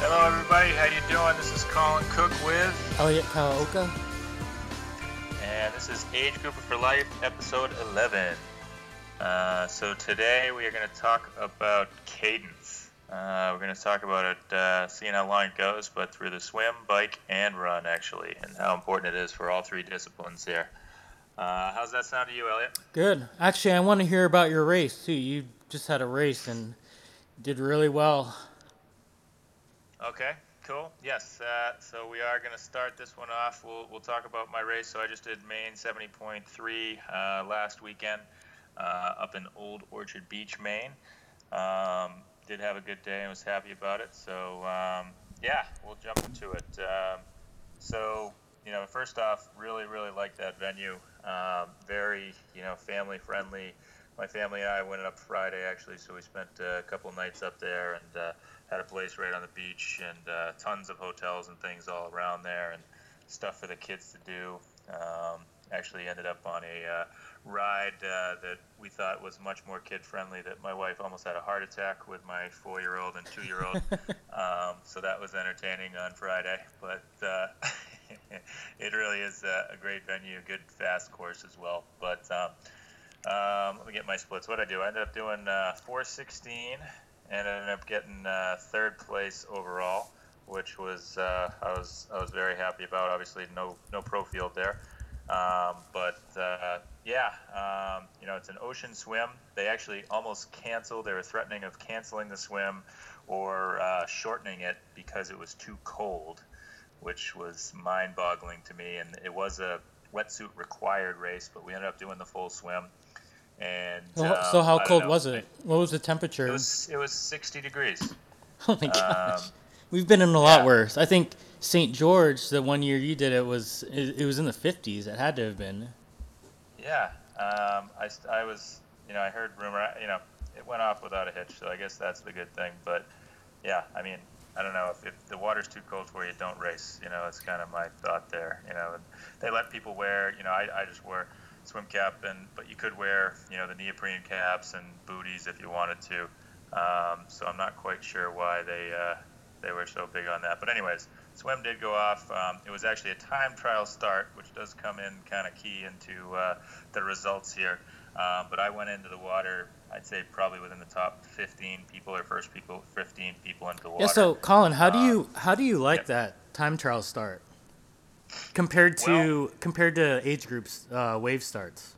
Hello, everybody. How you doing? This is Colin Cook with, Elliot Kawaoka. and this is Age Grouper for Life, episode 11. Uh, so today we are going to talk about cadence. Uh, we're going to talk about it, uh, seeing how long it goes, but through the swim, bike, and run, actually, and how important it is for all three disciplines here. Uh, how's that sound to you, Elliot? Good. Actually, I want to hear about your race too. You just had a race and did really well. Okay, cool. Yes, uh, so we are going to start this one off. We'll, we'll talk about my race. So I just did Maine 70.3 uh, last weekend uh, up in Old Orchard Beach, Maine. Um, did have a good day and was happy about it. So um, yeah, we'll jump into it. Um, so you know, first off, really, really like that venue. Um, very, you know, family friendly. My family and I went up Friday actually, so we spent a couple nights up there and uh, had a place right on the beach and uh, tons of hotels and things all around there and stuff for the kids to do. Um, actually ended up on a uh, ride uh, that we thought was much more kid friendly that my wife almost had a heart attack with my four year old and two year old. um, so that was entertaining on Friday. But uh, it really is a, a great venue, good fast course as well. But um, um, let me get my splits. What I do? I ended up doing uh, 416 and I ended up getting uh, third place overall, which was uh, I was I was very happy about. Obviously, no no pro field there, um, but uh, yeah, um, you know it's an ocean swim. They actually almost canceled. They were threatening of canceling the swim or uh, shortening it because it was too cold, which was mind-boggling to me. And it was a wetsuit required race, but we ended up doing the full swim. And Well, um, so how cold know, was it? What was the temperature? It was it was 60 degrees. oh my gosh. Um, We've been in a lot yeah. worse. I think St. George, the one year you did it was it, it was in the 50s. It had to have been. Yeah, um, I, I was, you know, I heard rumor, you know, it went off without a hitch, so I guess that's the good thing. But yeah, I mean, I don't know if, if the water's too cold for you, don't race. You know, it's kind of my thought there. You know, and they let people wear, you know, I, I just wore swim cap, and but you could wear, you know, the neoprene caps and booties if you wanted to. Um, so I'm not quite sure why they uh, they were so big on that. But anyways, swim did go off. Um, it was actually a time trial start, which does come in kind of key into uh, the results here. Um, but I went into the water. I'd say probably within the top 15 people or first people, 15 people into the water. Yeah. So Colin, how do you how do you like yeah. that time trial start compared to compared to age groups uh, wave starts?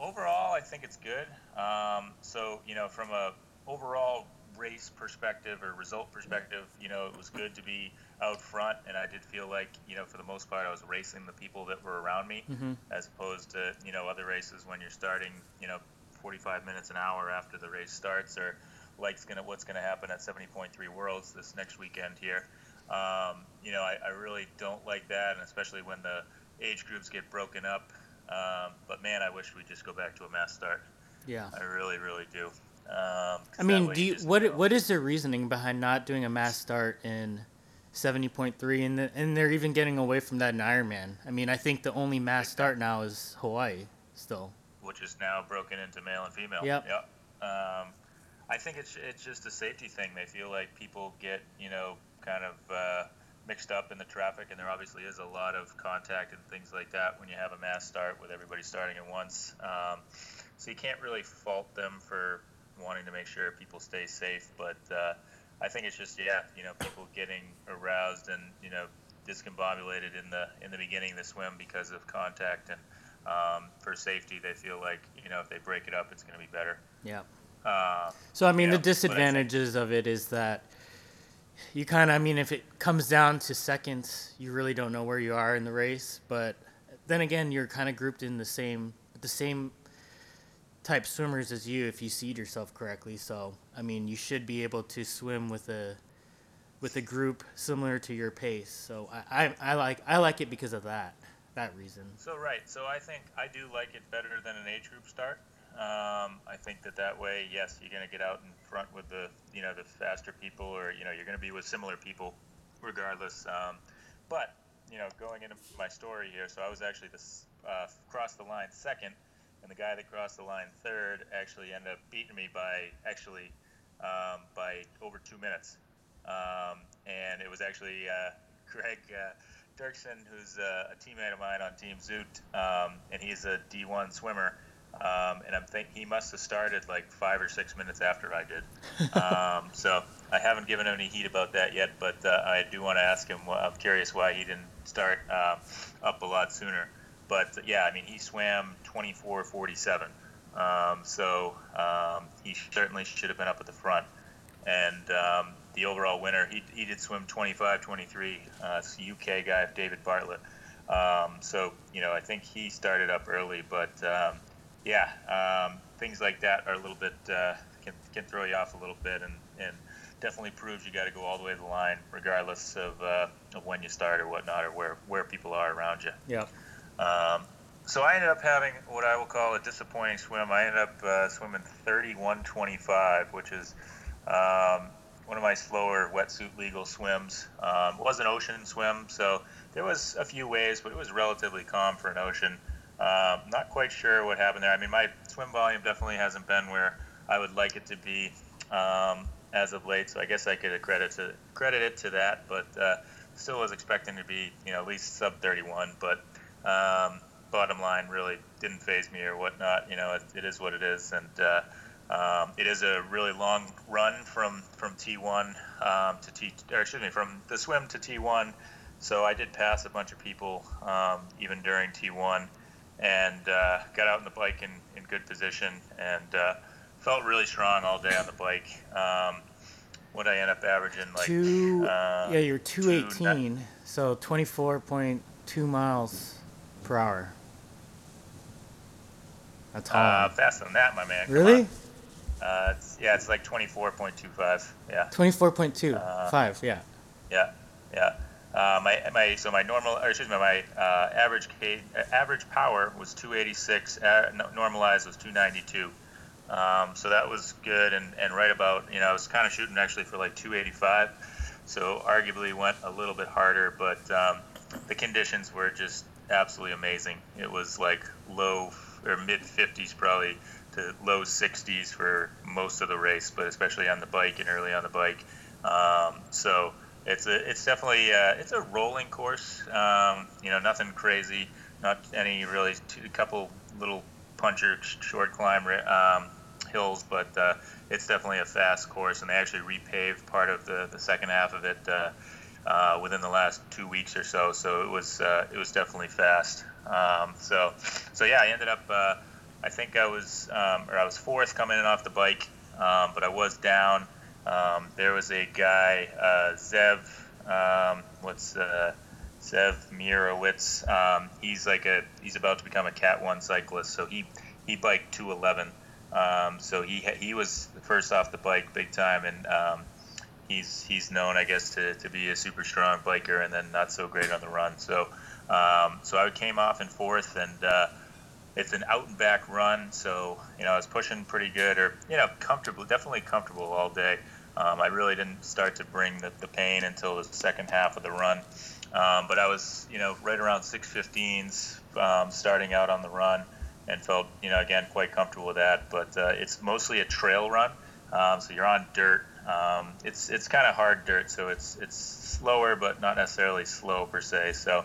overall, I think it's good. Um, so you know, from a overall race perspective or result perspective, you know, it was good to be out front, and I did feel like you know, for the most part, I was racing the people that were around me, Mhm. as opposed to you know other races when you're starting, you know, 45 minutes an hour after the race starts, or like's gonna what's gonna happen at 70.3 Worlds this next weekend here. Um, you know, I, I really don't like that, and especially when the age groups get broken up. Um, but man, I wish we'd just go back to a mass start. Yeah. I really, really do. Um, I mean, do you, just what know- what is their reasoning behind not doing a mass start in 70.3 and the, and they're even getting away from that in Ironman? I mean, I think the only mass start now is Hawaii still. which is now broken into male and female. Yep. Yep. Um, I think it's it's just a safety thing. They feel like people get you know kind of uh, mixed up in the traffic, and there obviously is a lot of contact and things like that when you have a mass start with everybody starting at once. Um, so you can't really fault them for wanting to make sure people stay safe, but uh, I think it's just yeah, you know, people getting aroused and you know discombobulated in the in the beginning of the swim because of contact and um, for safety they feel like you know if they break it up it's going to be better. Yeah. Uh, So I mean, Yeah, the I think- disadvantages of it is that you kind of, I mean, if it comes down to seconds, you really don't know where you are in the race. But then again, you're kind of grouped in the same, the same type swimmers as you if you seed yourself correctly. So I mean, you should be able to swim with a, with a group similar to your pace. So I, I, I like, I like it because of that, that reason. So right, so I think I do like it better than an age group start. Um, I think that that way, yes, you're going to get out in front with the you know the faster people, or you know you're going to be with similar people, regardless. Um, but you know, going into my story here, so I was actually this uh, crossed the line second, and the guy that crossed the line third actually ended up beating me by actually um, by over two minutes, um, and it was actually uh, Greg. Uh, Dirksen, who's uh, a teammate of mine on Team Zoot, um, and he's a D1 swimmer. Um, and I'm think he must have started like five or six minutes after I did. um, so I haven't given him any heat about that yet, but uh, I do want to ask him. I'm curious why he didn't start um, up a lot sooner. But uh, yeah, I mean, he swam 24:47, um, so um, he certainly should have been up at the front. And um, the overall winner, he, he did swim 25-23. Uh, it's a UK guy, David Bartlett. Um, so you know, I think he started up early, but um, yeah, um, things like that are a little bit uh, can, can throw you off a little bit, and, and definitely proves you got to go all the way to the line, regardless of, uh, of when you start or whatnot, or where where people are around you. Yeah. Um, so I ended up having what I will call a disappointing swim. I ended up uh, swimming 31:25, which is um, one of my slower wetsuit legal swims. Um, it was an ocean swim, so there was a few waves, but it was relatively calm for an ocean. Um, not quite sure what happened there. I mean, my swim volume definitely hasn't been where I would like it to be um, as of late. So I guess I could credit to credit it to that, but uh, still was expecting to be, you know, at least sub 31. But um, bottom line really didn't phase me or whatnot. You know, it, it is what it is, and uh, um, it is a really long run from from T1 um, to T, or excuse me, from the swim to T1. So I did pass a bunch of people um, even during T1, and uh, got out on the bike in, in good position, and uh, felt really strong all day on the bike. Um, what I end up averaging like Two, uh, yeah, you're 218, so 24.2 miles per hour. That's all. uh, faster than that, my man. Really? Uh, it's, yeah, it's like 24.25. Yeah. 24.2. Uh, 5, yeah. Yeah, yeah. Uh, my my so my normal or excuse me my uh, average K, average power was 286. Uh, normalized was 292. Um, so that was good and, and right about you know I was kind of shooting actually for like 285. So arguably went a little bit harder, but um, the conditions were just absolutely amazing. It was like low or mid 50s probably to low 60s for most of the race, but especially on the bike and early on the bike. Um, so it's a it's definitely uh, it's a rolling course. Um, you know, nothing crazy, not any really a couple little puncher short climb um, hills, but uh, it's definitely a fast course, and they actually repaved part of the, the second half of it uh, uh, within the last two weeks or so. So it was uh, it was definitely fast. Um, so so yeah, I ended up uh, I think I was um, or I was fourth coming in off the bike, um, but I was down. Um, there was a guy, uh, Zev, um, what's uh, Zev Mirowitz. Um, he's like a he's about to become a Cat One cyclist, so he he biked 211. Um, so he he was first off the bike big time, and um, he's he's known, I guess, to, to be a super strong biker, and then not so great on the run. So um, so I came off in fourth, and uh, it's an out and back run, so you know I was pushing pretty good, or you know comfortable, definitely comfortable all day. Um, I really didn't start to bring the, the pain until the second half of the run, um, but I was you know right around 6:15s um, starting out on the run, and felt you know again quite comfortable with that. But uh, it's mostly a trail run, um, so you're on dirt. Um, it's it's kind of hard dirt, so it's it's slower, but not necessarily slow per se. So.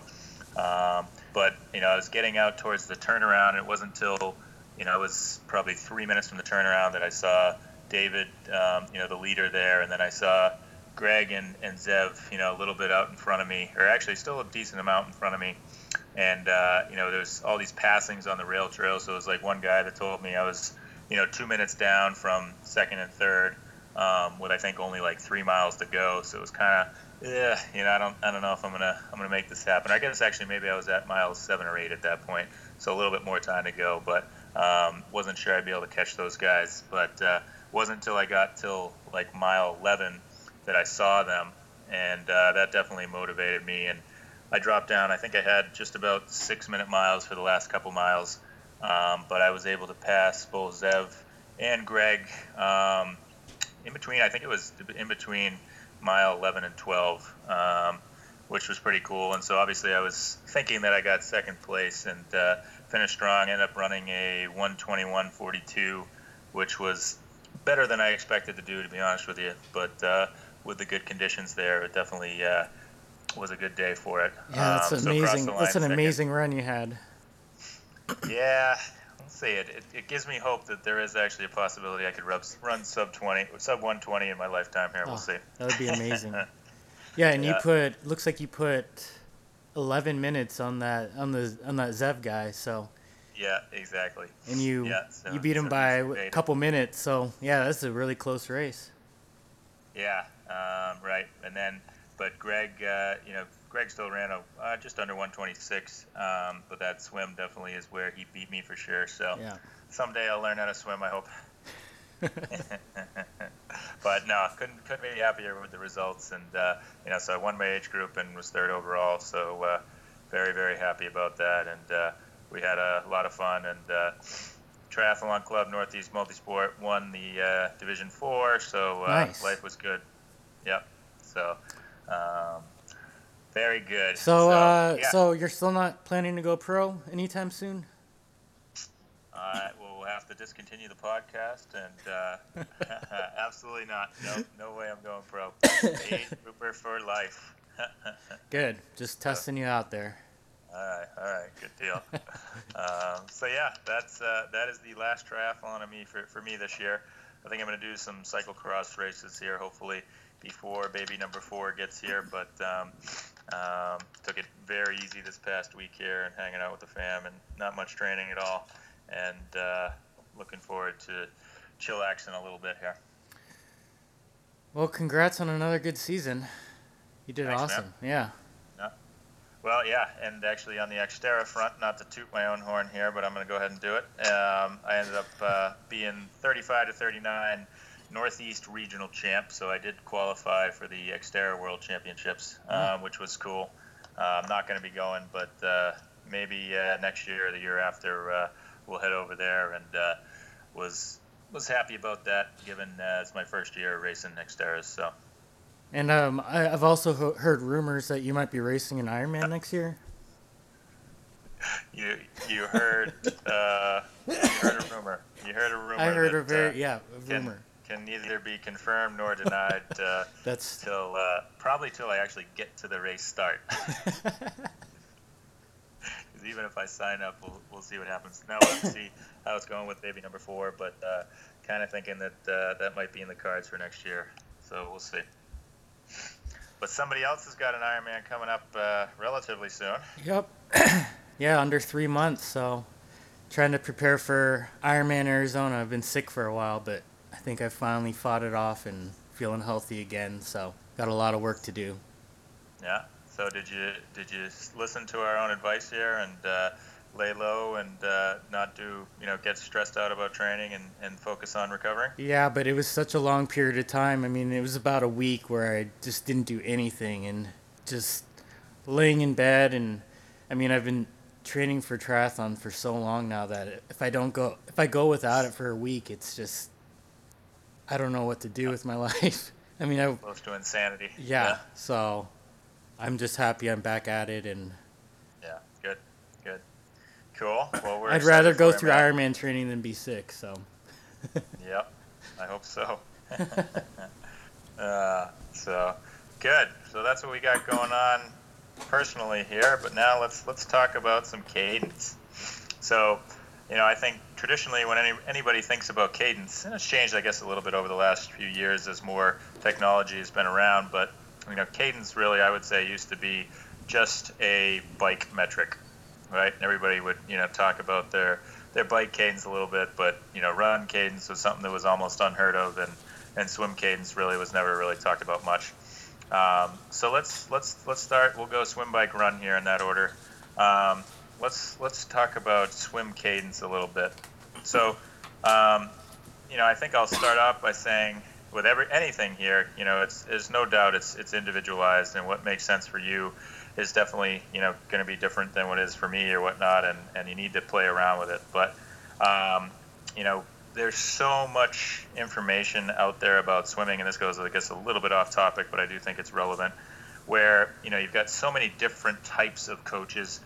Um, but you know, I was getting out towards the turnaround. And it wasn't until you know it was probably three minutes from the turnaround that I saw David, um, you know, the leader there, and then I saw Greg and, and Zev, you know, a little bit out in front of me, or actually still a decent amount in front of me. And, uh, you know, there's all these passings on the rail trail. So it was like one guy that told me I was, you know, two minutes down from second and third um, with I think only like three miles to go. So it was kind of, yeah, you know, I don't, I don't know if I'm gonna, I'm gonna make this happen. I guess actually maybe I was at miles seven or eight at that point, so a little bit more time to go. But um, wasn't sure I'd be able to catch those guys. But uh, wasn't until I got till like mile 11 that I saw them, and uh, that definitely motivated me. And I dropped down. I think I had just about six minute miles for the last couple miles, um, but I was able to pass both Zev and Greg um, in between. I think it was in between mile 11 and 12, um, which was pretty cool. And so obviously I was thinking that I got second place and uh, finished strong. Ended up running a 121.42, which was better than I expected to do, to be honest with you. But uh, with the good conditions there, it definitely uh, was a good day for it. Yeah, that's Um, so amazing. that's an line second. amazing run you had. Yeah, let's see. It, it, it gives me hope that there is actually a possibility I could rub, run sub 20, sub 120 in my lifetime here. We'll Oh, see. That would be amazing. yeah, and you put looks like you put 11 minutes on that on the on that Zev guy. So Yeah, exactly. and you Yeah, so- you beat him so by a couple minutes. So yeah, that's a really close race. Yeah, um, right. And then, but Greg, uh, you know, Greg still ran a uh, just under 126, um, but that swim definitely is where he beat me for sure. So Yeah. someday I'll learn how to swim. I hope. but no, couldn't couldn't be happier with the results, and uh, you know, so I won my age group and was third overall. So uh, very very happy about that, and uh, we had a lot of fun. And uh, Triathlon Club Northeast Multisport won the uh, Division Four, so uh, Nice. life was good. Yep. So um, very good. So uh, yeah. so you're still not planning to go pro anytime soon? Uh, we'll have to discontinue the podcast, and uh, absolutely not. No, no way. I'm going pro. Grouper for life. Good. Just testing you out there. All right, all right, good deal. um, so yeah, that's uh, that is the last triathlon of me for, for me this year. I think I'm going to do some cyclocross races here, hopefully before baby number four gets here. But um, um, took it very easy this past week here and hanging out with the fam, and not much training at all. And uh, looking forward to chillaxing a little bit here. Well, congrats on another good season. You did Thanks, man. awesome. Yeah. Well, yeah, and actually on the Xterra front, not to toot my own horn here, but I'm going to go ahead and do it. Um, I ended up uh, being 35 to 39 Northeast Regional Champ, so I did qualify for the Xterra World Championships, um, which was cool. Uh, I'm not going to be going, but uh, maybe uh, next year or the year after uh, we'll head over there, and uh, was was happy about that, given uh, it's my first year racing Xterras. So And um, I, I've also ho- heard rumors that you might be racing an Ironman next year. you you heard uh, you heard a rumor. You heard a rumor. I heard that, a very uh, yeah a can, rumor. can neither be confirmed nor denied uh, That's till uh, probably till I actually get to the race start. even if I sign up, we'll, we'll see what happens. Now we'll have to see how it's going with baby number four, but uh, kind of thinking that uh, that might be in the cards for next year. So we'll see. But somebody else has got an Ironman coming up uh, relatively soon. Yep. yeah, under three months. So, trying to prepare for Ironman Arizona. I've been sick for a while, but I think I finally fought it off and feeling healthy again. So, got a lot of work to do. Yeah. So did you did you listen to our own advice here and uh, lay low and uh, not do you know get stressed out about training and, and focus on recovering? Yeah, but it was such a long period of time. I mean, it was about a week where I just didn't do anything and just laying in bed. And I mean, I've been training for triathlon for so long now that if I don't go, if I go without it for a week, it's just I don't know what to do with my life. I mean, I Close to insanity. yeah, so I'm just happy I'm back at it, and Yeah. yeah. Good. Good. Cool. Well, we're. I'd rather go through man. Ironman training than be sick. So Yep. I hope so. uh, so good. So that's what we got going on personally here. But now let's let's talk about some cadence. So, you know, I think traditionally when any, anybody thinks about cadence, and it's changed, I guess, a little bit over the last few years as more technology has been around, but you know, cadence really, I would say, used to be just a bike metric, right? And Everybody would, you know, talk about their their bike cadence a little bit, but you know, run cadence was something that was almost unheard of, and and swim cadence really was never really talked about much. Um, so let's let's let's start. We'll go swim, bike, run here in that order. Um, let's let's talk about swim cadence a little bit. So, um, you know, I think I'll start off by saying with every anything here, you know, it's there's no doubt it's it's individualized, and what makes sense for you is definitely you know going to be different than what is for me or whatnot, and and you need to play around with it. But um, you know, there's so much information out there about swimming, and this goes, I guess, a little bit off topic, but I do think it's relevant. Where you know you've got so many different types of coaches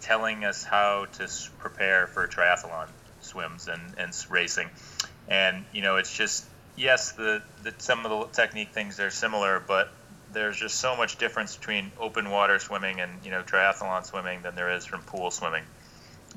telling us how to prepare for triathlon swims and, and racing, and you know it's just yes, the, the some of the technique things are similar, but there's just so much difference between open water swimming and you know triathlon swimming than there is from pool swimming.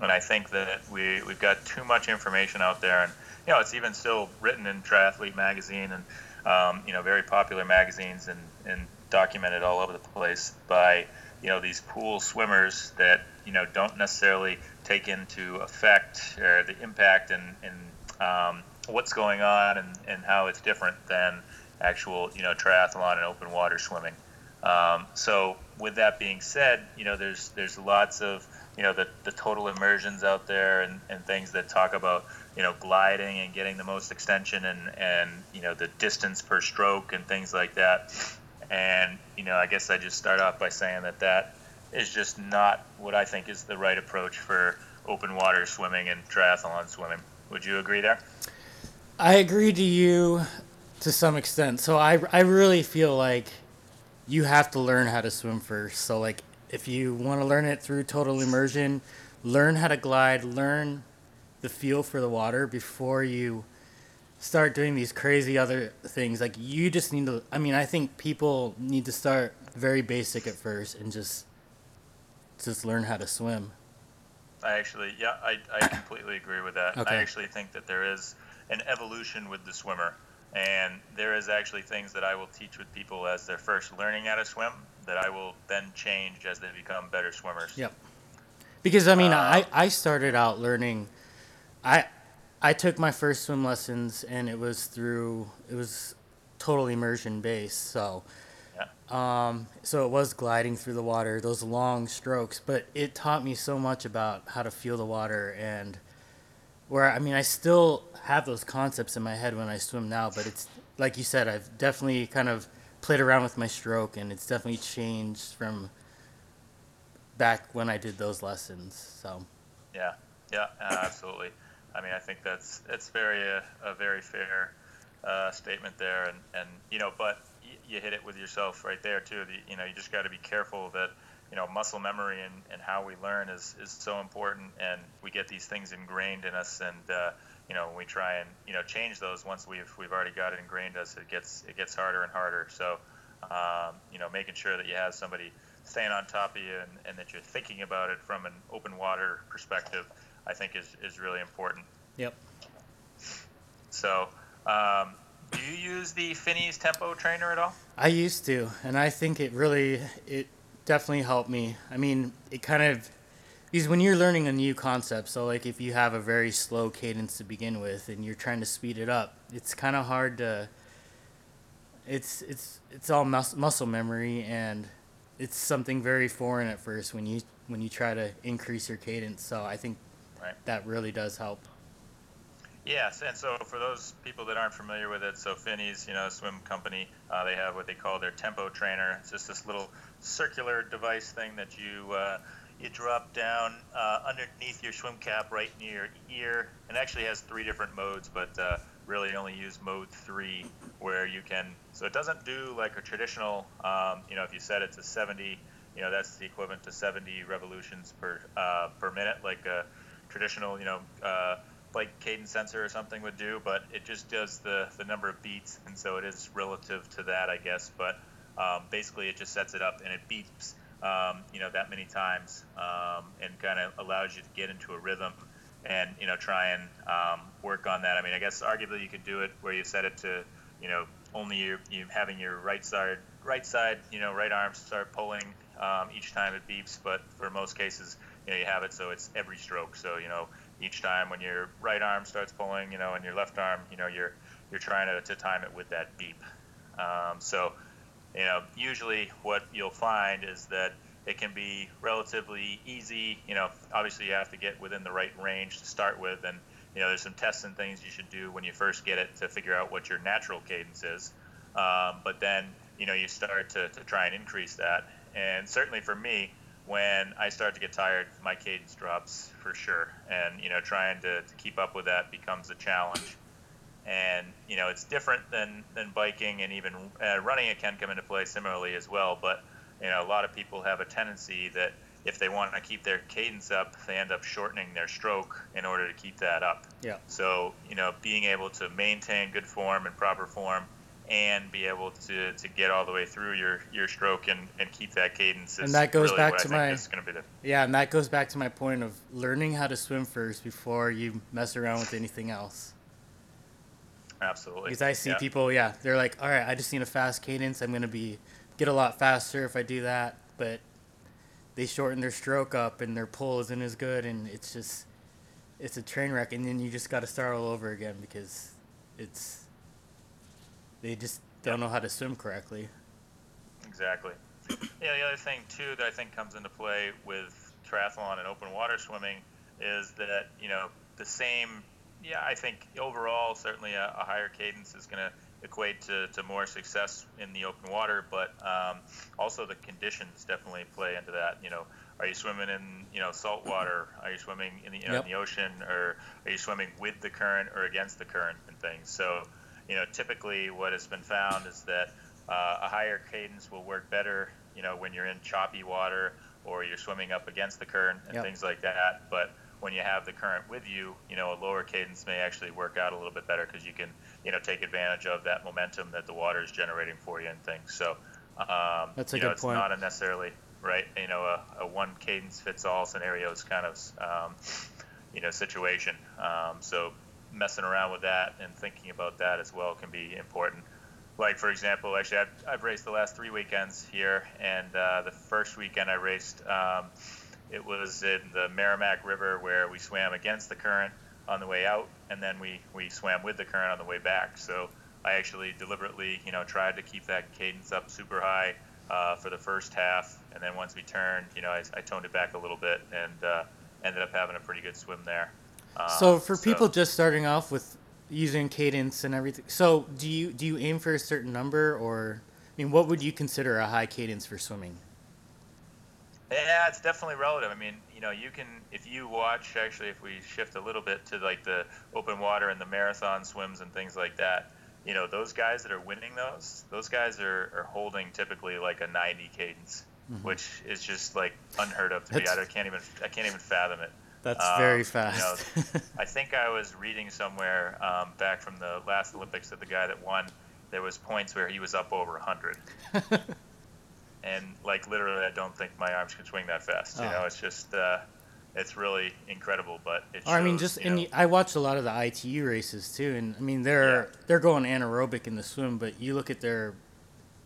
And I think that we we've got too much information out there, and you know it's even still written in Triathlete magazine and um, you know very popular magazines and and documented all over the place by you know these pool swimmers that you know don't necessarily take into effect or the impact and and um, what's going on and, and how it's different than actual you know triathlon and open water swimming. Um, so with that being said, you know there's there's lots of you know the, the total immersions out there and, and things that talk about you know gliding and getting the most extension and and you know the distance per stroke and things like that. And you know I guess I just start off by saying that that is just not what I think is the right approach for open water swimming and triathlon swimming. Would you agree there? I agree to you to some extent. So I, I really feel like you have to learn how to swim first. So like if you want to learn it through total immersion, learn how to glide, learn the feel for the water before you start doing these crazy other things. Like you just need to I mean, I think people need to start very basic at first and just just learn how to swim. I actually, yeah, I, I completely agree with that. Okay. I actually think that there is an evolution with the swimmer. And there is actually things that I will teach with people as they're first learning how to swim that I will then change as they become better swimmers. Yep. Because I mean, uh, I, I started out learning. I I took my first swim lessons and it was through it was total immersion based. So yeah. um, so it was gliding through the water, those long strokes, but it taught me so much about how to feel the water and where I mean I still have those concepts in my head when I swim now, but it's like you said, I've definitely kind of played around with my stroke and it's definitely changed from back when I did those lessons. So yeah, yeah, absolutely. I mean, I think that's it's very uh, a very fair uh, statement there, and and you know, but you hit it with yourself right there too. The, you know, you just got to be careful that you know muscle memory and, and how we learn is, is so important, and we get these things ingrained in us, and uh, you know when we try and you know change those once we've we've already got it ingrained us, it gets it gets harder and harder. So um, you know, making sure that you have somebody staying on top of you and, and that you're thinking about it from an open water perspective, I think is is really important. Yep. So. Um, do you use the FINIS Tempo Trainer at all? I used to, and I think it really it definitely helped me. I mean, it kind of because when you're learning a new concept, so like if you have a very slow cadence to begin with and you're trying to speed it up, it's kind of hard to. It's it's it's all mus- muscle memory and it's something very foreign at first when you when you try to increase your cadence. So I think right. that really does help. Yes, and so for those people that aren't familiar with it, so FINIS, you know, swim company, uh, they have what they call their tempo trainer. It's just this little circular device thing that you uh, you drop down uh, underneath your swim cap, right near your ear, and actually has three different modes, but uh, really only use mode three, where you can. So it doesn't do like a traditional, um, you know, if you set it to 70, you know, that's the equivalent to 70 revolutions per uh, per minute, like a traditional, you know uh, like cadence sensor or something would do, but it just does the, the number of beats, and so it is relative to that, I guess. But um, basically, it just sets it up and it beeps, um, you know, that many times, um, and kind of allows you to get into a rhythm and you know try and um, work on that. I mean, I guess arguably you could do it where you set it to you know only you, having your right side right side you know right arm start pulling um, each time it beeps, but for most cases you know you have it so it's every stroke. So you know each time when your right arm starts pulling, you know, and your left arm, you know, you're you're trying to, to time it with that beep. Um, so you know, usually what you'll find is that it can be relatively easy. You know, obviously you have to get within the right range to start with, and you know, there's some tests and things you should do when you first get it to figure out what your natural cadence is. Um, but then, you know, you start to, to try and increase that. And certainly for me, when I start to get tired, my cadence drops for sure. And, you know, trying to, to keep up with that becomes a challenge. And, you know, it's different than, than biking and even uh, running, it can come into play similarly as well. But, you know, a lot of people have a tendency that if they want to keep their cadence up, they end up shortening their stroke in order to keep that up. Yeah. So, you know, being able to maintain good form and proper form and be able to, to get all the way through your, your stroke and, and keep that cadence And that goes really back to my- going to be the Yeah, and that goes back to my point of learning how to swim first before you mess around with anything else. absolutely. Because I see Yeah. people, yeah, they're like, all right, I just need a fast cadence. I'm gonna be get a lot faster if I do that, but they shorten their stroke up and their pull isn't as good, and it's just it's a train wreck. And then you just got to start all over again because it's they just don't know how to swim correctly. Exactly. Yeah, the other thing too that I think comes into play with triathlon and open water swimming is that you know the same. Yeah, I think overall certainly a, a higher cadence is going to equate to, to more success in the open water, but um, also the conditions definitely play into that. You know, are you swimming in you know salt water? Are you swimming in the, you know, Yep. in the ocean, or are you swimming with the current or against the current and things? So, you know, typically what has been found is that uh, a higher cadence will work better, you know, when you're in choppy water or you're swimming up against the current and Yep. things like that. But when you have the current with you, you know, a lower cadence may actually work out a little bit better because you can, you know, take advantage of that momentum that the water is generating for you and things. So, um, That's a you know, good it's point. not a necessarily right, you know, a, a one cadence fits all scenarios kind of, um, you know, situation. Um, so messing around with that and thinking about that as well can be important. Like for example, actually, I've, I've raced the last three weekends here, and uh, the first weekend I raced, um, it was in the Merrimack River where we swam against the current on the way out, and then we, we swam with the current on the way back. So I actually deliberately, you know, tried to keep that cadence up super high uh, for the first half, and then once we turned, you know, I, I toned it back a little bit and uh, ended up having a pretty good swim there. Um, So for people just starting off with using cadence and everything, so do you do you aim for a certain number, or I mean, what would you consider a high cadence for swimming? Yeah, it's definitely relative. I mean, you know, you can if you watch actually if we shift a little bit to like the open water and the marathon swims and things like that, you know, those guys that are winning those, those guys are, are holding typically like a 90 cadence, which is just like unheard of to me. I can't even I can't even fathom it. That's Um, very you fast. I think I was reading somewhere um, back from the last Olympics that the guy that won, there was points where he was up over 100. and like literally, I don't think my arms can swing that fast. You Oh. know, it's just, uh, it's really incredible. But it Or I mean, shows, just you and know- I watched a lot of the ITU races too, and I mean they're Yeah. they're going anaerobic in the swim, but you look at their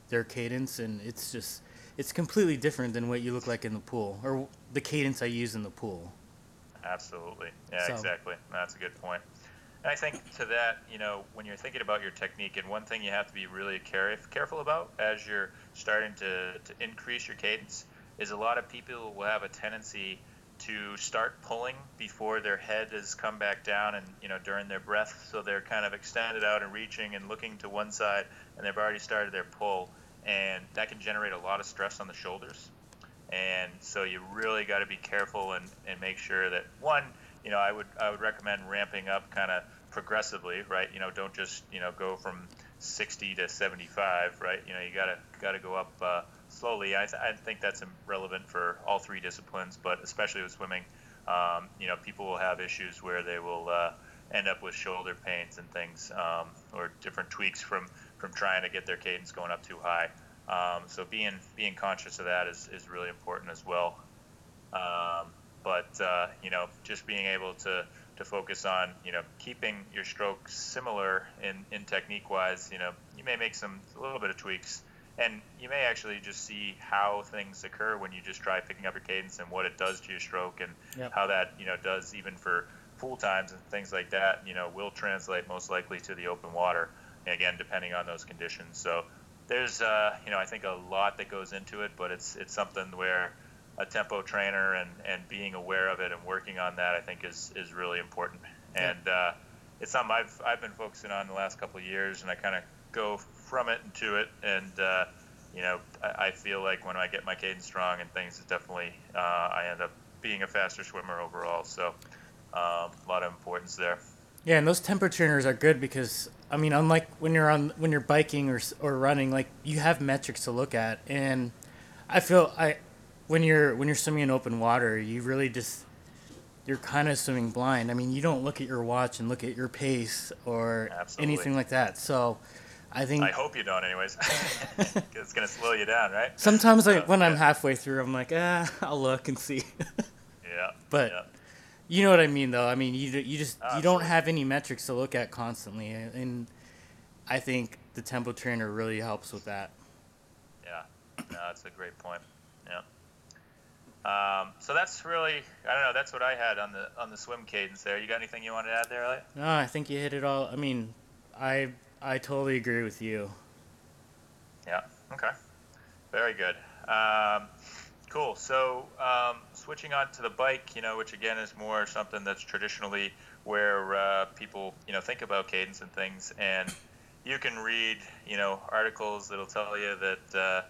their cadence, and it's just it's completely different than what you look like in the pool, or the cadence I use in the pool. Absolutely. Yeah, So- exactly. That's a good point. And I think to that, you know, when you're thinking about your technique, and one thing you have to be really care- careful about as you're starting to, to increase your cadence is a lot of people will have a tendency to start pulling before their head has come back down and, you know, during their breath. So they're kind of extended out and reaching and looking to one side, and they've already started their pull. And that can generate a lot of stress on the shoulders and so you really got to be careful and, and make sure that one you know i would i would recommend ramping up kind of progressively right? You know don't just you know go from 60 to 75 right? You know you got to got to go up uh, slowly. I, th- I think that's relevant for all three disciplines but especially with swimming um, you know people will have issues where they will uh, end up with shoulder pains and things um, or different tweaks from from trying to get their cadence going up too high um, so being being conscious of that is, is really important as well. Um, but uh, you know, just being able to to focus on you know keeping your stroke similar in in technique wise. You know, you may make some a little bit of tweaks, and you may actually just see how things occur when you just try picking up your cadence and what it does to your stroke and Yep. how that you know does even for pool times and things like that. You know, will translate most likely to the open water. Again, depending on those conditions. So there's uh, you know I think a lot that goes into it, but it's it's something where a tempo trainer and, and being aware of it and working on that I think is, is really important. And uh, it's something I've I've been focusing on the last couple of years, and I kind of go from it and to it. And uh, you know I, I feel like when I get my cadence strong and things, it's definitely uh, I end up being a faster swimmer overall. So um, a lot of importance there. Yeah, and those tempo trainers are good because I mean, unlike when you're on when you're biking or or running, like you have metrics to look at, and I feel I when you're when you're swimming in open water, you really just you're kind of swimming blind. I mean, you don't look at your watch and look at your pace or Absolutely. anything like that. So, I think I hope you don't, anyways. it's gonna slow you down, right? sometimes like when I'm halfway through, I'm like, ah, I'll look and see. Yeah. But- yeah. You know what I mean, though. I mean, you you just you don't have any metrics to look at constantly, and I think the tempo trainer really helps with that. Yeah, no, that's a great point. Yeah. Um, so that's really, I don't know, that's what I had on the on the swim cadence there. You got anything you wanted to add there, Elliot? No, I think you hit it all. I mean, I I totally agree with you. Yeah. Okay. Very good. Um, cool. So um, switching on to the bike, you know, which again is more something that's traditionally where uh, people, you know, think about cadence and things, and you can read, you know, articles that'll tell you that. Uh,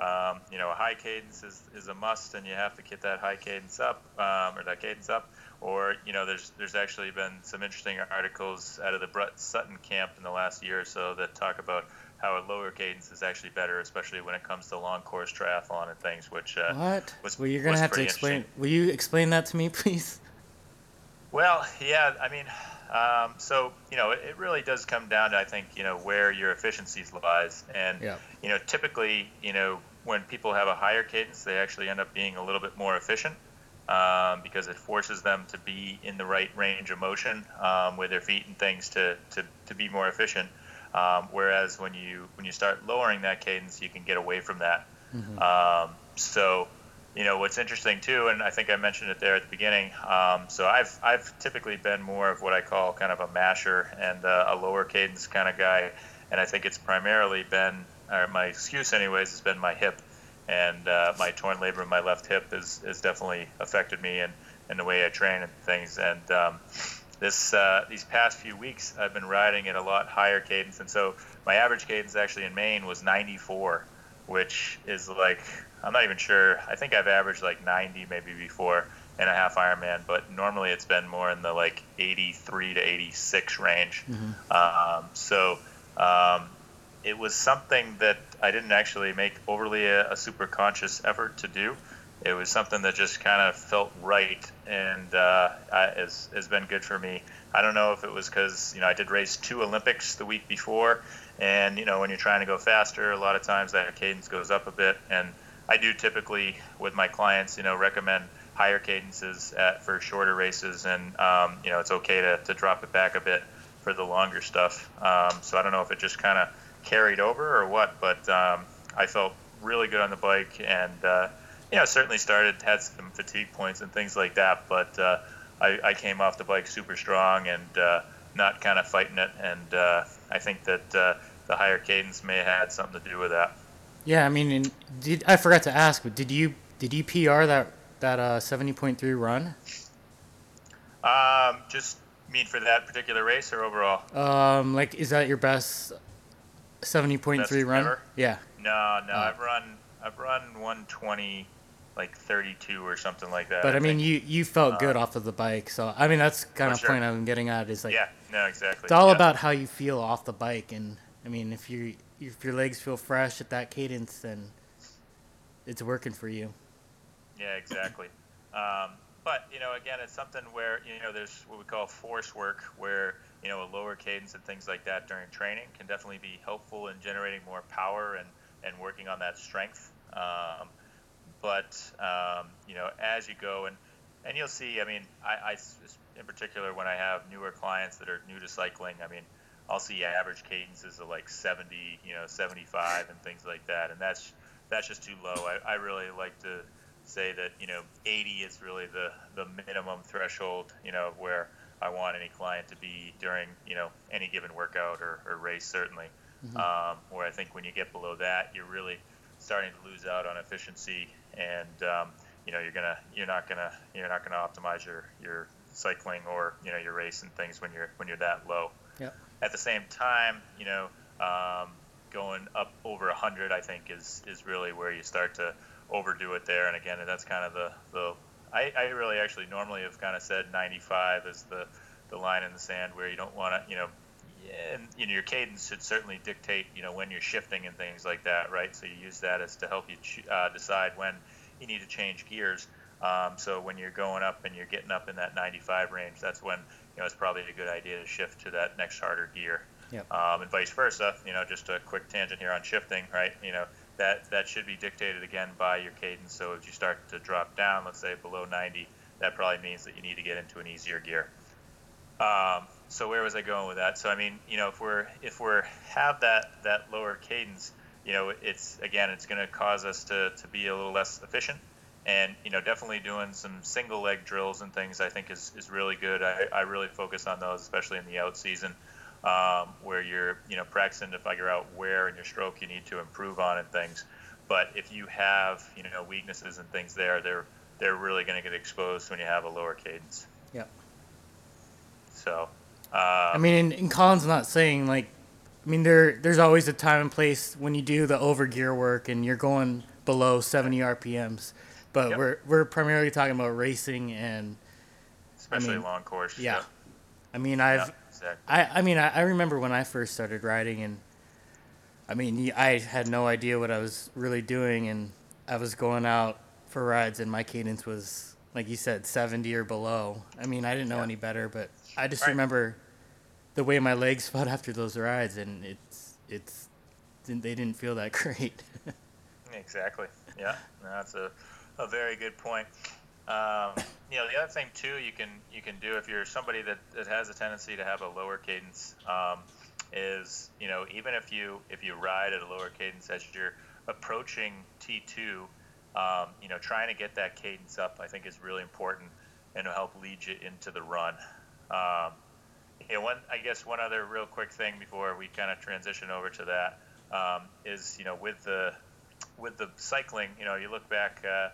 um, you know, a high cadence is, is a must, and you have to get that high cadence up, um, or that cadence up. Or, you know, there's there's actually been some interesting articles out of the Brett Sutton camp in the last year or so that talk about how a lower cadence is actually better, especially when it comes to long course triathlon and things. Which, uh, What? was- well, you're gonna have to explain. Will you explain that to me, please? Well, yeah, I mean, um, so you know, it, it really does come down to I think you know where your efficiencies lies, and Yeah. you know, typically, you know, when people have a higher cadence, they actually end up being a little bit more efficient um, because it forces them to be in the right range of motion um, with their feet and things to, to, to be more efficient. Um, whereas when you when you start lowering that cadence, you can get away from that. Um, so, you know, what's interesting too, and I think I mentioned it there at the beginning. Um, so I've I've typically been more of what I call kind of a masher and uh, a lower cadence kind of guy, and I think it's primarily been, or my excuse anyways, has been my hip, and uh, my torn labrum in my left hip has, has definitely affected me and, and the way I train and things. And um, this uh, these past few weeks, I've been riding at a lot higher cadence, and so my average cadence actually in Maine was 94, which is like I'm not even sure. I think I've averaged like 90 maybe before in a half Ironman, but normally it's been more in the like 83 to 86 range. Um, so um, it was something that I didn't actually make overly a, a super conscious effort to do. It was something that just kind of felt right and uh, has, has been good for me. I don't know if it was because you know I did race two Olympics the week before, and you know when you're trying to go faster, a lot of times that cadence goes up a bit. And I do typically with my clients, you know, recommend higher cadences at, for shorter races, and um, you know it's okay to, to drop it back a bit for the longer stuff. Um, so I don't know if it just kind of carried over or what, but um, I felt really good on the bike, and uh, you know certainly started had some fatigue points and things like that, but uh, I, I came off the bike super strong and uh, not kind of fighting it, and uh, I think that uh, the higher cadence may have had something to do with that. Yeah, I mean, did I forgot to ask, but did you did you PR that that uh, seventy point three run? Um, just mean for that particular race or overall? Um, like, is that your best seventy point three run? ever? Yeah. No, no, Oh. I've run I've run 120, like 32 or something like that. But I mean, think. you you felt good off of the bike, so I mean that's kind of sure. point I'm getting at is like yeah, no, exactly. it's all yeah. about how you feel off the bike, and I mean if you if your legs feel fresh at that cadence, then it's working for you. Yeah, exactly. Um, but you know, again, it's something where you know there's what we call force work, where you know a lower cadence and things like that during training can definitely be helpful in generating more power and and working on that strength. Um, but um, you know, as you go and and you'll see. I mean, I, I in particular when I have newer clients that are new to cycling, I mean, I'll see average cadences of like 70, you know, 75 and things like that, and that's that's just too low. I, I really like to say that you know 80 is really the the minimum threshold, you know, where I want any client to be during you know any given workout or, or race certainly. Mm-hmm. Um, where I think when you get below that, you're really starting to lose out on efficiency, and um, you know you're gonna you're not gonna you're not gonna optimize your your cycling or you know your race and things when you're when you're that low. Yep. At the same time, you know, um, going up over 100, I think is is really where you start to overdo it there. And again, that's kind of the the I, I really actually normally have kind of said 95 is the the line in the sand where you don't want to you know and you know your cadence should certainly dictate you know when you're shifting and things like that right? So you use that as to help you uh, decide when you need to change gears. Um, so when you're going up and you're getting up in that 95 range that's when you know it's probably a good idea to shift to that next harder gear. Yep. um, and vice versa you know just a quick tangent here on shifting right? You know that that should be dictated again by your cadence. So if you start to drop down let's say below 90 that probably means that you need to get into an easier gear. Um, so where was I going with that? So I mean, you know, if we're if we're have that that lower cadence, you know, it's again, it's going to cause us to to be a little less efficient. And you know, definitely doing some single leg drills and things, I think is is really good. I, I really focus on those, especially in the out season, um, where you're you know practicing to figure out where in your stroke you need to improve on and things. But if you have you know weaknesses and things there, they're they're really going to get exposed when you have a lower cadence. Yep. So Um, I mean, and, and Colin's not saying like, I mean, there there's always a time and place when you do the over gear work and you're going below 70 RPMs, but yep. we're we're primarily talking about racing and especially I mean, long course. Yeah. yeah. I mean, I've yeah, exactly. I I mean, I, I remember when I first started riding and I mean, I had no idea what I was really doing and I was going out for rides and my cadence was like you said 70 or below. I mean, I didn't know yeah. any better, but I just right. remember the way my legs felt after those rides, and it's it's they didn't feel that great. exactly. Yeah, that's a, a very good point. Um, you know, the other thing too, you can you can do if you're somebody that, that has a tendency to have a lower cadence, um, is you know even if you if you ride at a lower cadence as you're approaching T2, um, you know, trying to get that cadence up, I think is really important and will help lead you into the run. Um, you know, one I guess one other real quick thing before we kind of transition over to that um, is you know with the with the cycling, you know, you look back. Uh,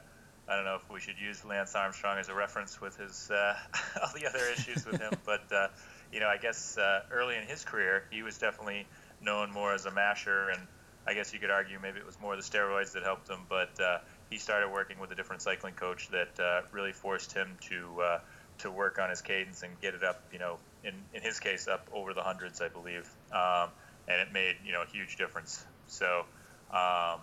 I don't know if we should use Lance Armstrong as a reference with his uh, all the other issues with him, but uh, you know, I guess uh, early in his career, he was definitely known more as a masher, and I guess you could argue maybe it was more the steroids that helped him. But uh, he started working with a different cycling coach that uh, really forced him to uh, to work on his cadence and get it up, you know, in, in his case, up over the hundreds, I believe. Um, and it made, you know, a huge difference. So, um,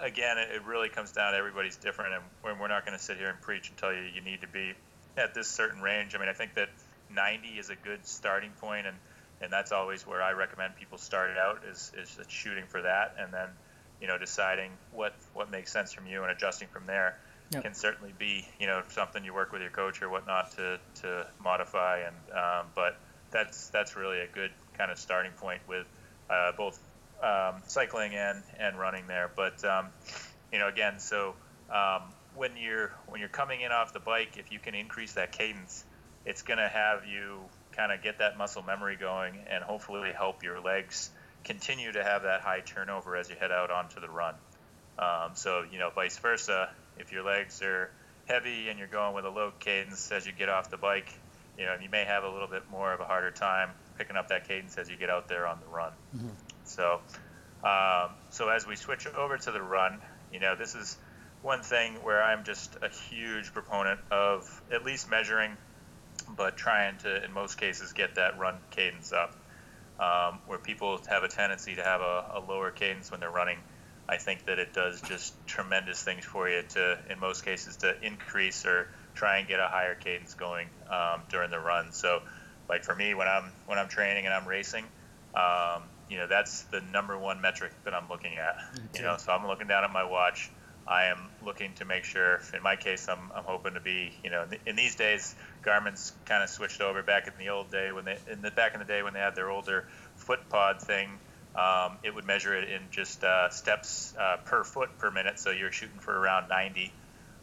again, it, really comes down to everybody's different. And we're not going to sit here and preach and tell you you need to be at this certain range. I mean, I think that 90 is a good starting point, and, and that's always where I recommend people start out is, is shooting for that, and then, you know, deciding what, what makes sense from you and adjusting from there yep. can certainly be you know something you work with your coach or whatnot to to modify. And um, but that's that's really a good kind of starting point with uh, both um, cycling and and running there. But um, you know again, so um, when you're when you're coming in off the bike, if you can increase that cadence, it's going to have you kind of get that muscle memory going and hopefully help your legs continue to have that high turnover as you head out onto the run. Um, so you know, vice versa, if your legs are heavy and you're going with a low cadence as you get off the bike, you know, you may have a little bit more of a harder time picking up that cadence as you get out there on the run. Mm-hmm. So, um, so as we switch over to the run, you know, this is one thing where I'm just a huge proponent of at least measuring, but trying to, in most cases, get that run cadence up. Um, where people have a tendency to have a, a lower cadence when they're running I think that it does just tremendous things for you to, in most cases, to increase or try and get a higher cadence going um, during the run. So, like for me, when I'm when I'm training and I'm racing, um, you know, that's the number one metric that I'm looking at. You know, so I'm looking down at my watch. I am looking to make sure. In my case, I'm, I'm hoping to be, you know, in these days, Garmin's kind of switched over. Back in the old day when they, in the back in the day when they had their older foot pod thing, um, it would measure it in just uh, steps uh, per foot per minute. So you're shooting for around 90.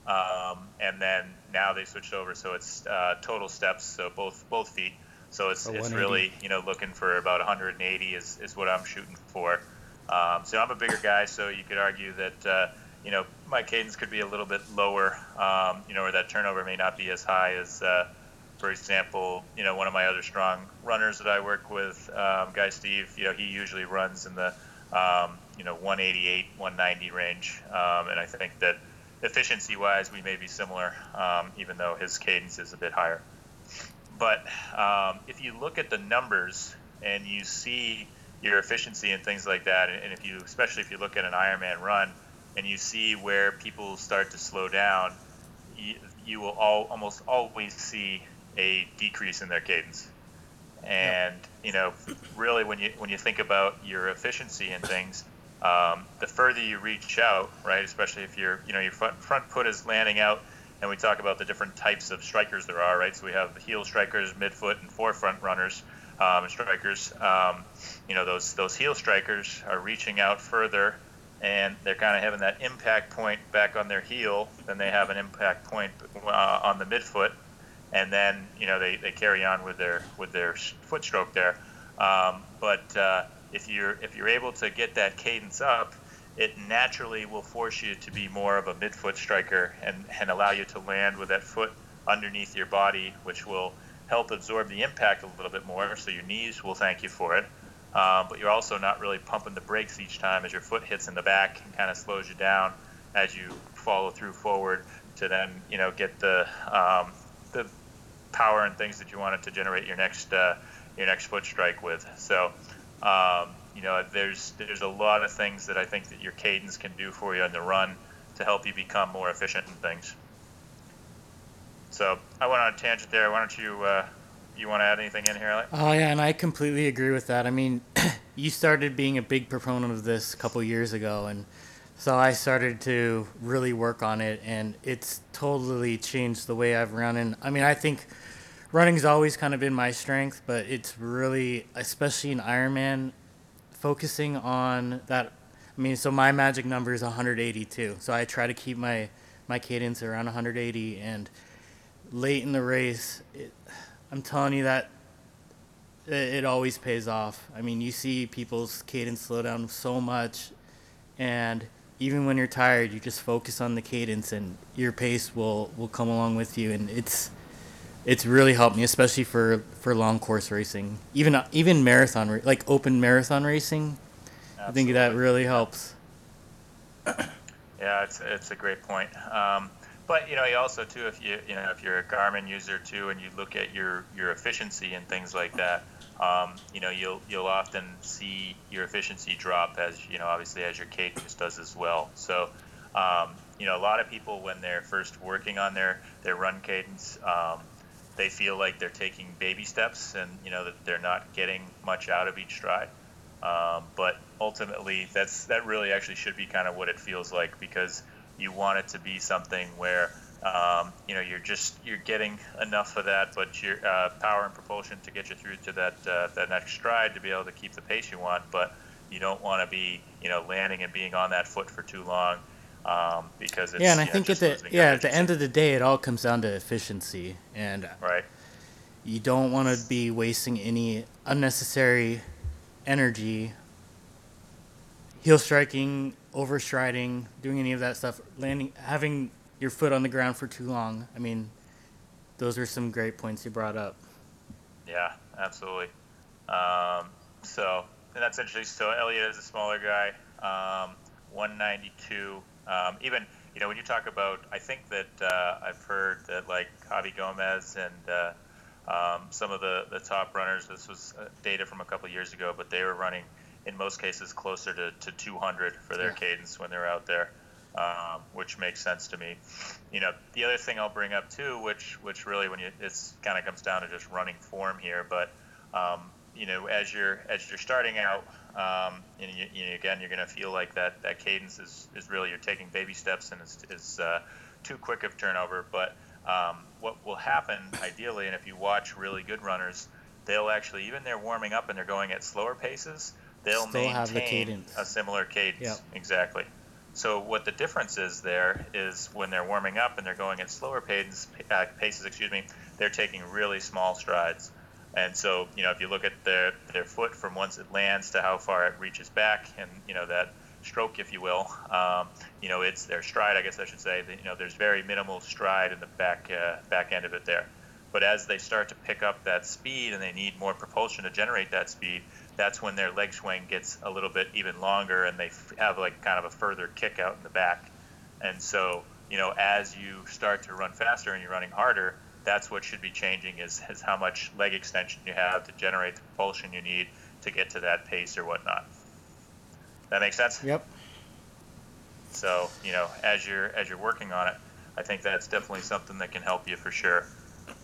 Um, and then now they switched over, so it's uh, total steps, so both both feet. So it's, it's really you know looking for about 180 is, is what I'm shooting for. Um, so I'm a bigger guy, so you could argue that uh, you know my cadence could be a little bit lower, um, you know, or that turnover may not be as high as, uh, for example, you know, one of my other strong runners that I work with, um, Guy Steve. You know, he usually runs in the um, you know 188, 190 range, um, and I think that efficiency-wise we may be similar, um, even though his cadence is a bit higher. But if you look at the numbers and you see your efficiency and things like that. And if you, especially if you look at an Ironman run and you see where people start to slow down, you, you will all, almost always see a decrease in their cadence. And you know, really, when you when you think about your efficiency and things, um, the further you reach out, right? Especially if your you know your front, front foot is landing out, and we talk about the different types of strikers there are, right? So we have the heel strikers, midfoot, and forefoot runners um, strikers. Um, you know, those those heel strikers are reaching out further, and they're kind of having that impact point back on their heel. Then they have an impact point uh, on the midfoot, and then you know they, they carry on with their with their foot stroke there. Um, but uh, if you're if you're able to get that cadence up, it naturally will force you to be more of a midfoot striker and, and allow you to land with that foot underneath your body, which will help absorb the impact a little bit more, so your knees will thank you for it. Um, but you're also not really pumping the brakes each time as your foot hits in the back and kind of slows you down as you follow through forward to then you know get the um, the power and things that you wanted to generate your next uh, your next foot strike with. So um, you know there's there's a lot of things that I think that your cadence can do for you on the run to help you become more efficient in things. So I went on a tangent there. Why don't you uh, you want to add anything in here? Elliot? Oh yeah, and I completely agree with that. I mean, you started being a big proponent of this a couple years ago, and so I started to really work on it, and it's totally changed the way I've run. And I mean, I think running's always kind of been my strength, but it's really, especially in Ironman, focusing on that. I mean, so my magic number is 182, so I try to keep my my cadence around 180 and late in the race, it, I'm telling you that it, it, always pays off. I mean, you see people's cadence slow down so much, and even when you're tired, you just focus on the cadence, and your pace will will come along with you, and it's it's really helped me, especially for for long course racing, even even marathon like open marathon racing. Absolutely. I think that really helps. Yeah, it's it's a great point. Um, but you know, you also too, if you you know if you're a Garmin user too, and you look at your your efficiency and things like that, um, you know, you'll you'll often see your efficiency drop as you know, obviously as your cadence does as well. So, um, you know, a lot of people when they're first working on their their run cadence, um, they feel like they're taking baby steps, and you know that they're not getting much out of each stride. Um, but ultimately, that's that really actually should be kind of what it feels like because you want it to be something where um, you know you're just you're getting enough of that, but your uh, power and propulsion to get you through to that uh, that next stride to be able to keep the pace you want, but you don't want to be you know landing and being on that foot for too long um, because yeah, and I think at the yeah at the end of the day, it all comes down to efficiency, and right. You don't want to be wasting any unnecessary energy heel striking overstriding, doing any of that stuff, landing, having your foot on the ground for too long. I mean, those are some great points you brought up. Yeah, absolutely. Um, so, and that's interesting. So, Elliot is a smaller guy, um, 192. Um, even, you know, when you talk about, I think that uh, I've heard that like Javi Gomez and uh, um, some of the, the top runners, this was uh, data from a couple years ago, but they were running – in most cases closer to, to 200 for their yeah. cadence when they're out there, um, which makes sense to me. You know, the other thing I'll bring up too, which which really when you it's kind of comes down to just running form here, but um, you know, as you're as you're starting out, um, you, know, you, you know, again, you're going to feel like that that cadence is, is really you're taking baby steps and is, is uh, too quick of turnover. But um, what will happen ideally, and if you watch really good runners, they'll actually even they're warming up and they're going at slower paces, they'll Still have the maintain cadence. a similar cadence. Yep. Exactly. So what the difference is there is when they're warming up and they're going at slower paces, uh, paces, excuse me, they're taking really small strides. And so, you know, if you look at their their foot from once it lands to how far it reaches back, and you know that stroke, if you will, um, you know, it's their stride. I guess I should say that you know there's very minimal stride in the back uh, back end of it there. But as they start to pick up that speed and they need more propulsion to generate that speed, that's when their leg swing gets a little bit even longer and they f- have like kind of a further kick out in the back. And so, you know, as you start to run faster and you're running harder, that's what should be changing is, is how much leg extension you have to generate the propulsion you need to get to that pace or whatnot. That makes sense? Yep. So, you know, as you're as you're working on it, I think that's definitely something that can help you for sure.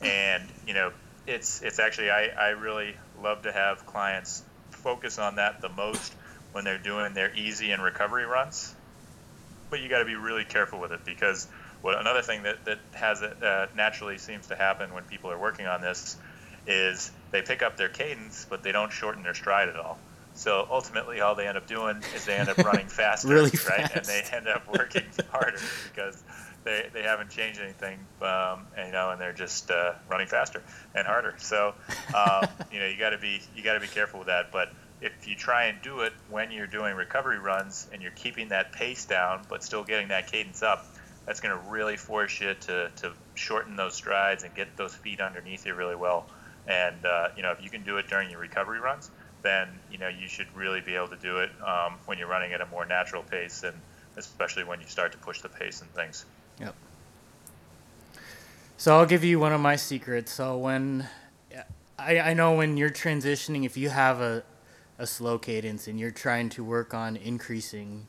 And, you know, it's it's actually I, I really love to have clients focus on that the most when they're doing their easy and recovery runs. But you got to be really careful with it because what another thing that that has uh, naturally seems to happen when people are working on this is they pick up their cadence, but they don't shorten their stride at all. So ultimately, all they end up doing is they end up running faster, Really right? And they end up working harder because they, they haven't changed anything, um, and, you know, and they're just uh, running faster and harder. So, um, you know, you got to be you got to be careful with that. But if you try and do it when you're doing recovery runs and you're keeping that pace down, but still getting that cadence up, that's going to really force you to, to shorten those strides and get those feet underneath you really well. And uh, you know, if you can do it during your recovery runs, then you know you should really be able to do it um, when you're running at a more natural pace, and especially when you start to push the pace and things. Yep. So I'll give you one of my secrets. So when I, I know when you're transitioning, if you have a, a slow cadence and you're trying to work on increasing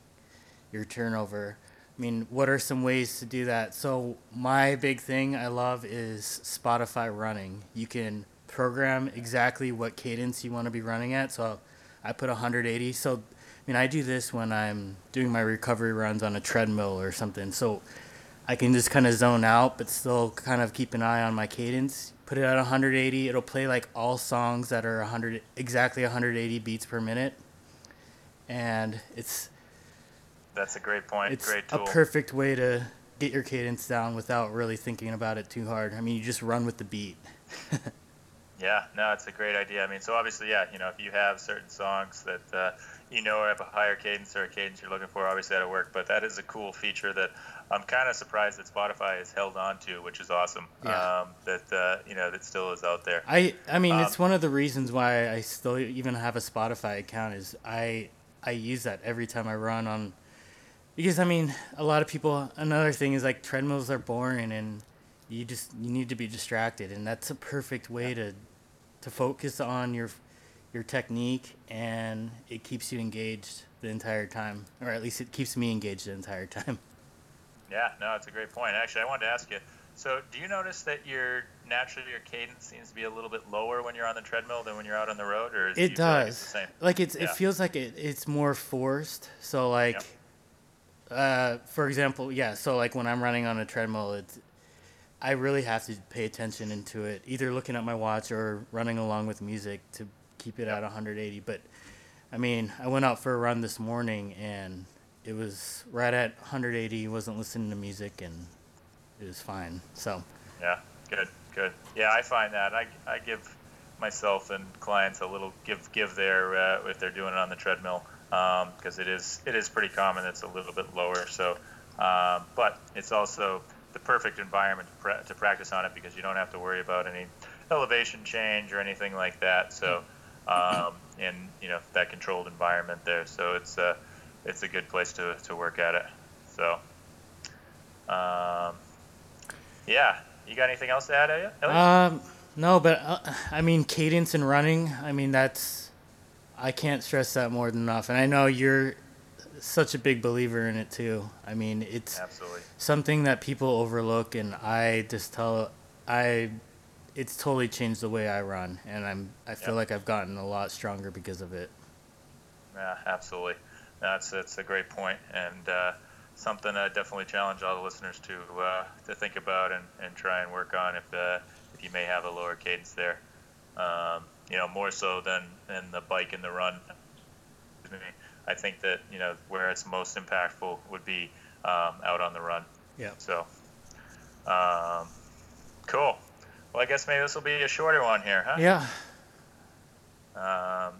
your turnover, I mean, what are some ways to do that? So my big thing I love is Spotify running. You can program exactly what cadence you want to be running at. So I put 180. So I mean, I do this when I'm doing my recovery runs on a treadmill or something. So I can just kind of zone out, but still kind of keep an eye on my cadence. Put it at 180. It'll play like all songs that are 100 exactly 180 beats per minute, and it's That's a great point. it's great a perfect way to get your cadence down without really thinking about it too hard. I mean, you just run with the beat. Yeah, no, it's a great idea. I mean, so obviously, yeah, you know, if you have certain songs that uh, you know have a higher cadence or a cadence you're looking for, obviously that'll work. But that is a cool feature that I'm kind of surprised that Spotify has held on to, which is awesome. Yeah. Um, that uh, you know that still is out there. I I mean, Um, it's one of the reasons why I still even have a Spotify account is I I use that every time I run on because I mean, a lot of people another thing is like treadmills are boring and you just you need to be distracted and that's a perfect way to to focus on your your technique and it keeps you engaged the entire time or at least it keeps me engaged the entire time. Yeah, no, it's a great point. Actually, I wanted to ask you. So, do you notice that your naturally your cadence seems to be a little bit lower when you're on the treadmill than when you're out on the road, or is, do you It feel like does. it's the same? Like it's Yeah. it feels like it, it's more forced. So like Yep. uh for example, yeah, so like when I'm running on a treadmill, it's I really have to pay attention into it, either looking at my watch or running along with music to keep it at 180. But I mean, I went out for a run this morning and it was right at 180, wasn't listening to music and it was fine. So, Yeah, good, good. Yeah, I find that I, I give myself and clients a little give give there uh, if they're doing it on the treadmill because it is it is pretty common. It's a little bit lower, so um, but it's also the perfect environment to, pra- to practice on it because you don't have to worry about any elevation change or anything like that. So um, in you know that controlled environment there, so it's a it's a good place to, to work at it. So. Um, yeah. You got anything else to add, Elliot? Um, no, but uh, I mean cadence and running. I mean that's I can't stress that more than enough. And I know you're such a big believer in it too. I mean it's Absolutely. something that people overlook, and I just tell I it's totally changed the way I run, and I'm I feel Yep. like I've gotten a lot stronger because of it. Yeah, absolutely. That's it's a great point, and uh, something I definitely challenge all the listeners to uh, to think about and, and try and work on if uh, if you may have a lower cadence there. Um, you know, more so than than the bike and the run. Excuse me. I think that you know where it's most impactful would be um, out on the run. Yeah. So, um, cool. Well, I guess maybe this will be a shorter one here, huh? Yeah. Um,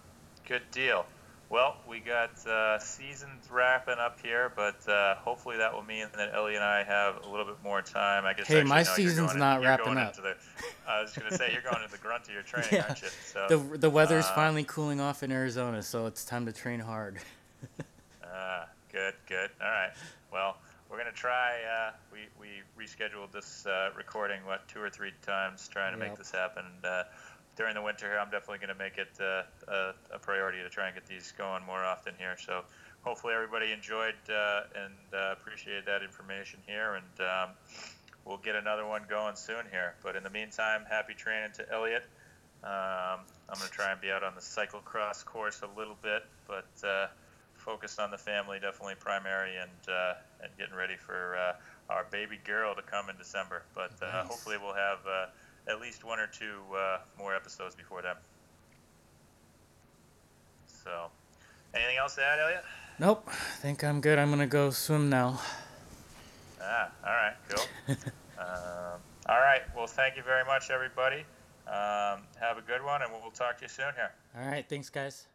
good deal. Well, we got uh, seasons wrapping up here, but uh, hopefully that will mean that Ellie and I have a little bit more time. I guess. Hey, actually, my no, season's not you're wrapping up. the- I was going to say you're going into the grunt of your training, Yeah. aren't you? So, The the weather's uh, finally cooling off in Arizona, so it's time to train hard. Ah, good, good. All right. Well, gonna try. Uh, we we rescheduled this uh, recording what two or three times, trying to make this happen. And, uh, during the winter here, I'm definitely gonna make it uh, a, a priority to try and get these going more often here. So hopefully everybody enjoyed uh, and uh, appreciated that information here, and um, we'll get another one going soon here. But in the meantime, happy training to Elliot. Um, I'm going to try and be out on the cyclocross course a little bit, but uh, focused on the family, definitely primary, and uh, and getting ready for uh, our baby girl to come in December. But uh, Nice. hopefully we'll have uh, at least one or two uh, more episodes before then. So, anything else to add, Elliot? Nope. I think I'm good. I'm gonna go swim now. Ah, all right, cool. um, all right, well, thank you very much, everybody. Um, have a good one, and we'll, we'll talk to you soon here. All right. Thanks, guys.